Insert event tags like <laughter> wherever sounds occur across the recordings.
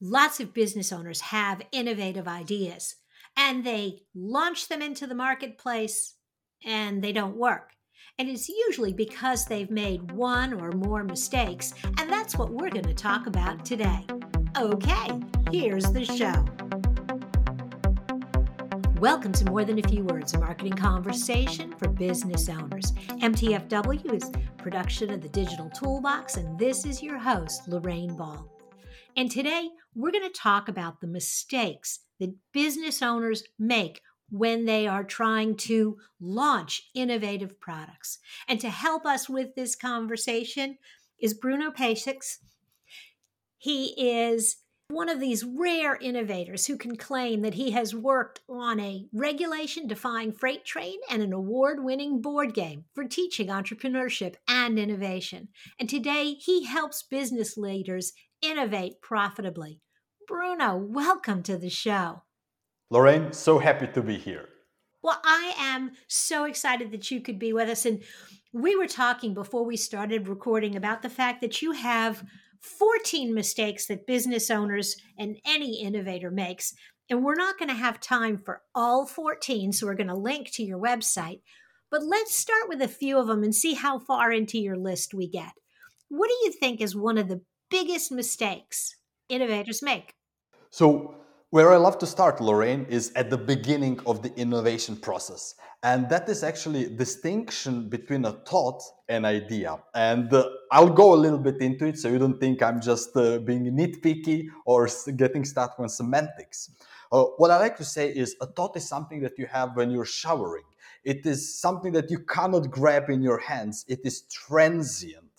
lots of business owners have innovative ideas and they launch them into the marketplace and they don't work. And it's usually because they've made one or more mistakes. And that's what we're going to talk about today. Okay, here's the show. Welcome to More Than a Few Words, a marketing conversation for business owners. MTFW is production of the Digital Toolbox, and this is your host, Lorraine Ball. And today we're going to talk about the mistakes that business owners make when they are trying to launch innovative products. And to help us with this conversation is Bruno Pešec. He is one of these rare innovators who can claim that he has worked on a regulation defying freight train and an award winning board game for teaching entrepreneurship and innovation. And today he helps business leaders innovate profitably. Bruno, welcome to the show. Lorraine, so happy to be here. Well, I am so excited that you could be with us. And we were talking before we started recording about the fact that you have 14 mistakes that business owners and any innovator makes. And we're not going to have time for all 14, so we're going to link to your website. But let's start with a few of them and see how far into your list we get. What do you think is one of the biggest mistakes innovators make? So, where I love to start, Lorraine, is at the beginning of the innovation process. And that is actually distinction between a thought and idea. And uh, I'll go a little bit into it so you don't think I'm just uh, being nitpicky or getting stuck on semantics. Uh, what I like to say is a thought is something that you have when you're showering. It is something that you cannot grab in your hands. It is transient.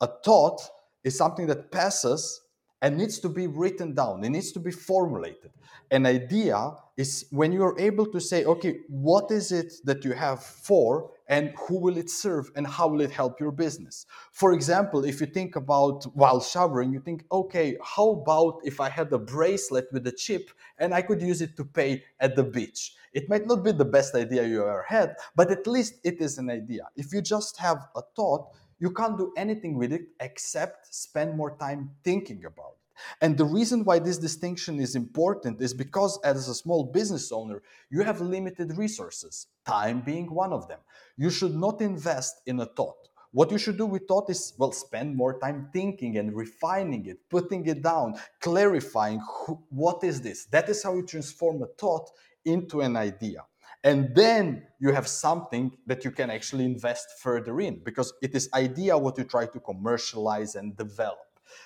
A thought is something that passes and needs to be written down, it needs to be formulated. An idea is when you're able to say, okay, what is it that you have for, and who will it serve, and how will it help your business? For example, if you think about while showering, you think, okay, how about if I had a bracelet with a chip and I could use it to pay at the beach? It might not be the best idea you ever had, but at least it is an idea. If you just have a thought, you can't do anything with it except spend more time thinking about it. And the reason why this distinction is important is because, as a small business owner, you have limited resources, time being one of them. You should not invest in a thought. What you should do with thought is, well, spend more time thinking and refining it, putting it down, clarifying who, what is this. That is how you transform a thought into an idea and then you have something that you can actually invest further in because it is idea what you try to commercialize and develop.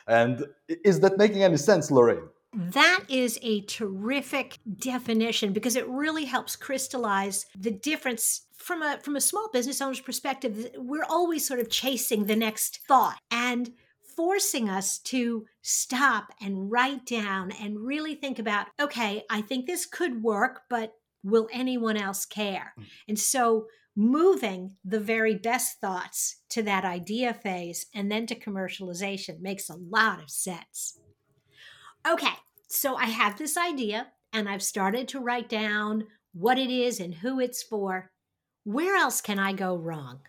And is that making any sense lorraine? That is a terrific definition because it really helps crystallize the difference from a from a small business owner's perspective. We're always sort of chasing the next thought and forcing us to stop and write down and really think about okay i think this could work but will anyone else care? Mm. And so moving the very best thoughts to that idea phase and then to commercialization makes a lot of sense. Okay, so I have this idea and I've started to write down what it is and who it's for. Where else can I go wrong?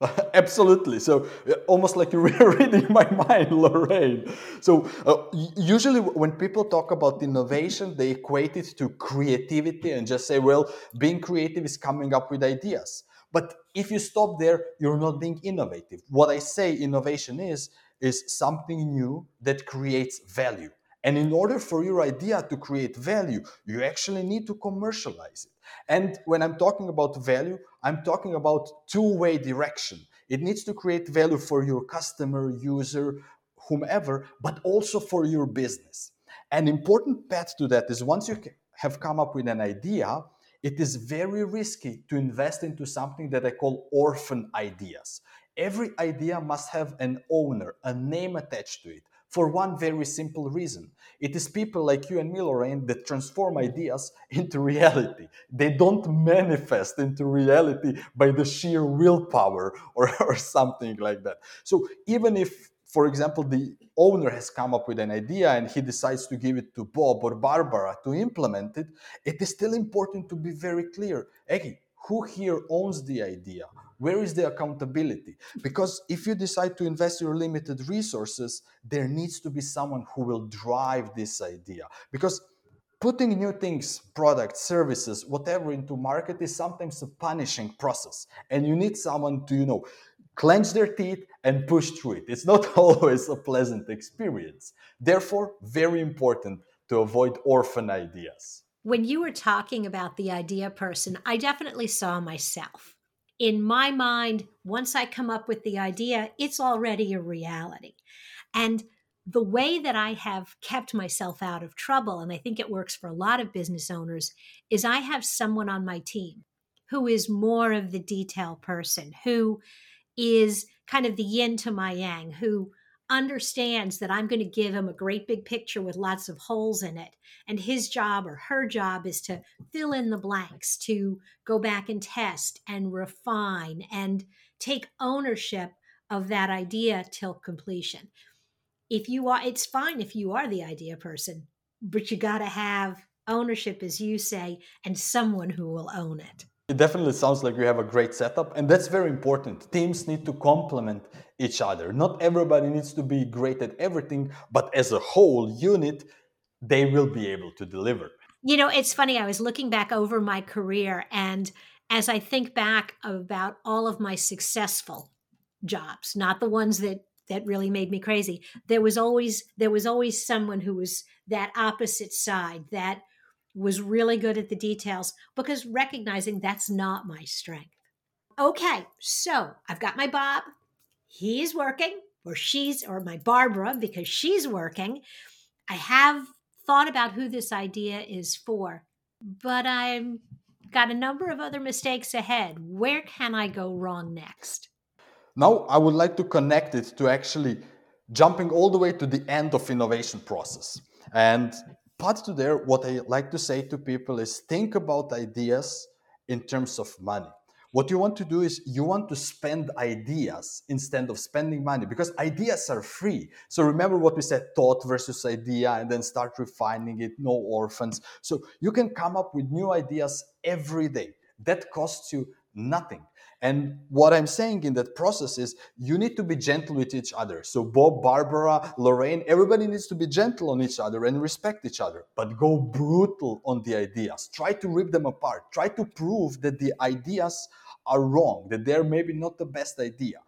<laughs> Absolutely. So uh, almost like you're <laughs> reading my mind, Lorraine. So uh, usually when people talk about innovation, they equate it to creativity and just say, well, being creative is coming up with ideas. But if you stop there, you're not being innovative. What I say innovation is, is something new that creates value. And in order for your idea to create value, you actually need to commercialize it. And when I'm talking about value, I'm talking about two-way direction. It needs to create value for your customer, user, whomever, but also for your business. An important path to that is once you have come up with an idea, it is very risky to invest into something that I call orphan ideas. Every idea must have an owner, a name attached to it for one very simple reason. It is people like you and me, Lorraine, that transform ideas <laughs> into reality. They don't manifest into reality by the sheer willpower <laughs> or, or something like that. So even if, for example, the owner has come up with an idea and he decides to give it to Bob or Barbara to implement it, it is still important to be very clear. Hey, who here owns the idea where is the accountability? Because if you decide to invest your limited resources there needs to be someone who will drive this idea. Because putting new things products services whatever into market is sometimes a punishing process. And you need someone to you know clench their teeth and push through it. It's not <laughs> always a pleasant experience. Therefore very important to avoid orphan ideas. When you were talking about the idea person i definitely saw myself in my mind once i come up with the idea it's already a reality. And the way that I have kept myself out of trouble, and I think it works for a lot of business owners, is I have someone on my team who is more of the detail person, who is kind of the yin to my yang, who understands that I'm going to give him a great big picture with lots of holes in it. And his job or her job is to fill in the blanks, to go back and test and refine and take ownership of that idea till completion if you are it's fine if you are the idea person but you got to have ownership as you say and someone who will own it it definitely sounds like you have a great setup and that's very important teams need to complement each other not everybody needs to be great at everything but as a whole unit they will be able to deliver you know it's funny i was looking back over my career and as i think back about all of my successful jobs not the ones that that really made me crazy. There was always there was always someone who was that opposite side that was really good at the details because recognizing that's not my strength. Okay, so I've got my Bob. He's working, or she's, or my Barbara because she's working. I have thought about who this idea is for, but I've got a number of other mistakes ahead. Where can I go wrong next? Now I would like to connect it to actually jumping all the way to the end of innovation process. And part to there, what I like to say to people is think about ideas in terms of money. What you want to do is you want to spend ideas instead of spending money because ideas are free. So remember what we said thought versus idea and then start refining it, no orphans. So you can come up with new ideas every day. That costs you nothing. And what I'm saying in that process is you need to be gentle with each other. So, Bob, Barbara, Lorraine, everybody needs to be gentle on each other and respect each other, but go brutal on the ideas. Try to rip them apart. Try to prove that the ideas are wrong, that they're maybe not the best idea.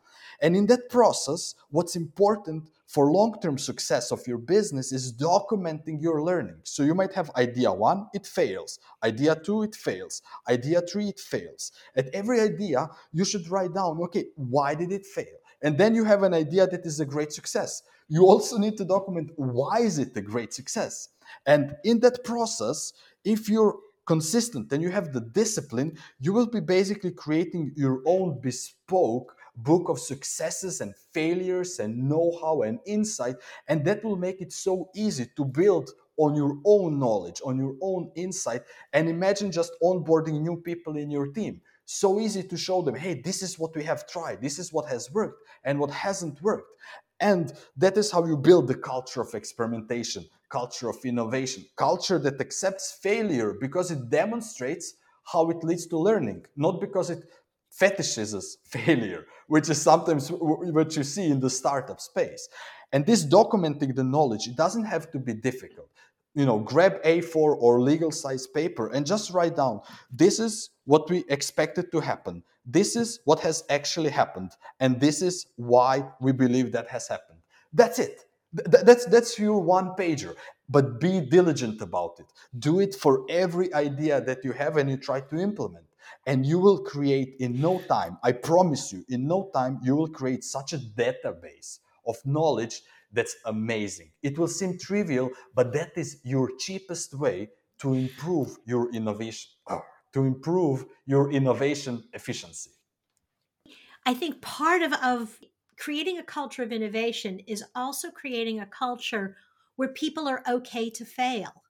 And in that process, what's important for long-term success of your business is documenting your learning. So you might have idea one, it fails. Idea two, it fails. Idea three, it fails. At every idea, you should write down, okay, why did it fail? And then you have an idea that is a great success. You also need to document why is it a great success? And in that process, if you're consistent and you have the discipline, you will be basically creating your own bespoke book of successes and failures and know-how and insight and that will make it so easy to build on your own knowledge on your own insight and imagine just onboarding new people in your team. So easy to show them hey this is what we have tried. This is what has worked and what hasn't worked. And that is how you build the culture of experimentation culture of innovation culture that accepts failure because it demonstrates how it leads to learning not because it fetishizes failure, which is sometimes what you see in the startup space. And this documenting the knowledge, it doesn't have to be difficult. You know, grab A4 or legal size paper and just write down this is what we expected to happen. This is what has actually happened. And this is why we believe that has happened. That's it. Th- that's, that's your one pager. But be diligent about it. Do it for every idea that you have and you try to implement and you will create in no time i promise you in no time you will create such a database of knowledge that's amazing. It will seem trivial but that is your cheapest way to improve your innovation uh, to improve your innovation efficiency. I think part of, of creating a culture of innovation is also creating a culture where people are okay to fail.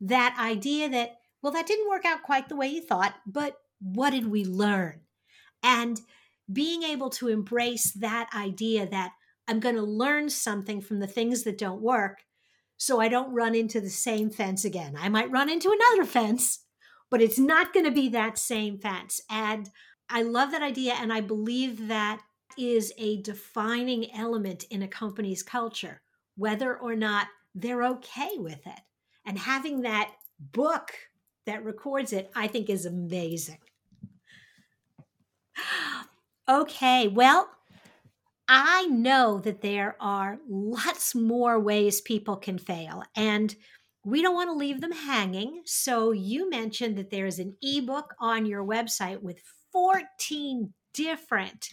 That idea that well that didn't work out quite the way you thought but what did we learn? And being able to embrace that idea that I'm going to learn something from the things that don't work so I don't run into the same fence again. I might run into another fence, but it's not going to be that same fence. And I love that idea. And I believe that is a defining element in a company's culture, whether or not they're okay with it. And having that book that records it, I think is amazing. <gasps> Okay, well, I know that there are lots more ways people can fail. And we don't want to leave them hanging. So you mentioned that there's an ebook on your website with 14 different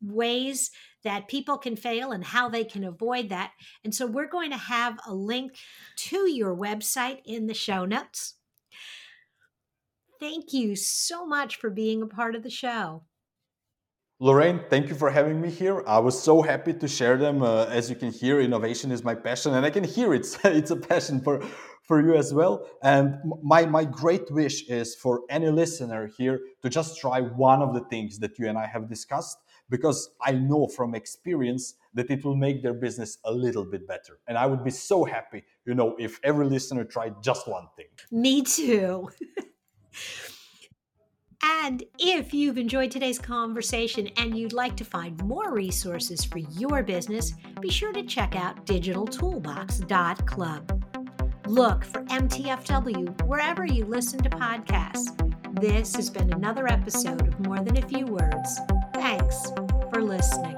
ways that people can fail and how they can avoid that. And so we're going to have a link to your website in the show notes. Thank you so much for being a part of the show. Lorraine, thank you for having me here. I was so happy to share them. Uh, as you can hear, innovation is my passion, and I can hear it's <laughs> it's a passion for for you as well. And my, my great wish is for any listener here to just try one of the things that you and I have discussed, because I know from experience that it will make their business a little bit better. And I would be so happy, you know, if every listener tried just one thing. Me too. <laughs> And if you've enjoyed today's conversation and you'd like to find more resources for your business, be sure to check out digitaltoolbox.club. Look for MTFW wherever you listen to podcasts. This has been another episode of More Than a Few Words. Thanks for listening.